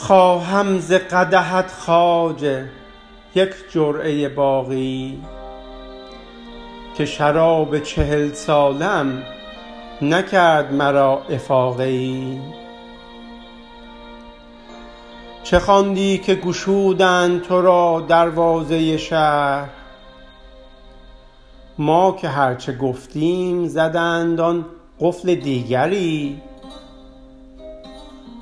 خواهم ز قدحت خواجه یک جرعه باقی که شراب چهل ساله ام نکرد مرا افاقه ای چه خواندی که گشودند تو را دروازه شهر؟ ما که هر چه گفتیم زدند آن قفل دیگری.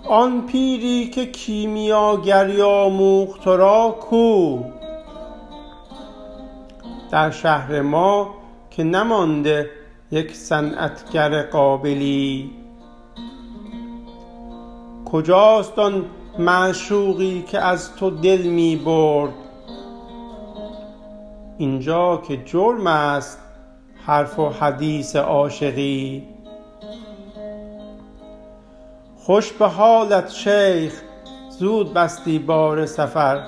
آن پیری که کیمیاگری آموخت را کو. در شهر ما که نمانده یک صنعتگر قابلی. کجاست آن معشوقی که از تو دل می برد؟ اینجا که جرم است حرف و حدیث عاشقی. خوش به حالت شیخ زود بستی بار سفر.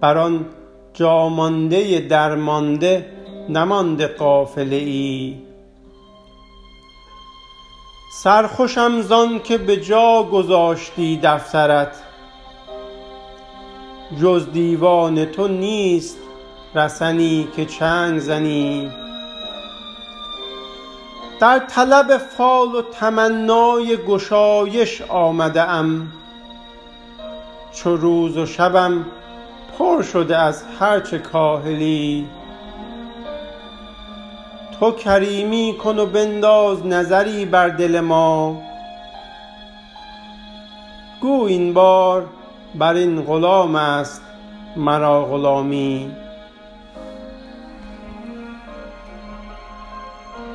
بر آن جامانده درمانده نمانده قافله ای. سرخوشم زان که به جا گذاشتی دفترت. جز دیوان تو نیست رسنی که چنگ زنی. در طلب فال و تمنای گشایش آمده ام چو روز و شبم پر شده از هر چه کاهلی. تو کریمی کن و بنداز نظری بر دل ما. گو این بار بر این غلام است مرا غلامی.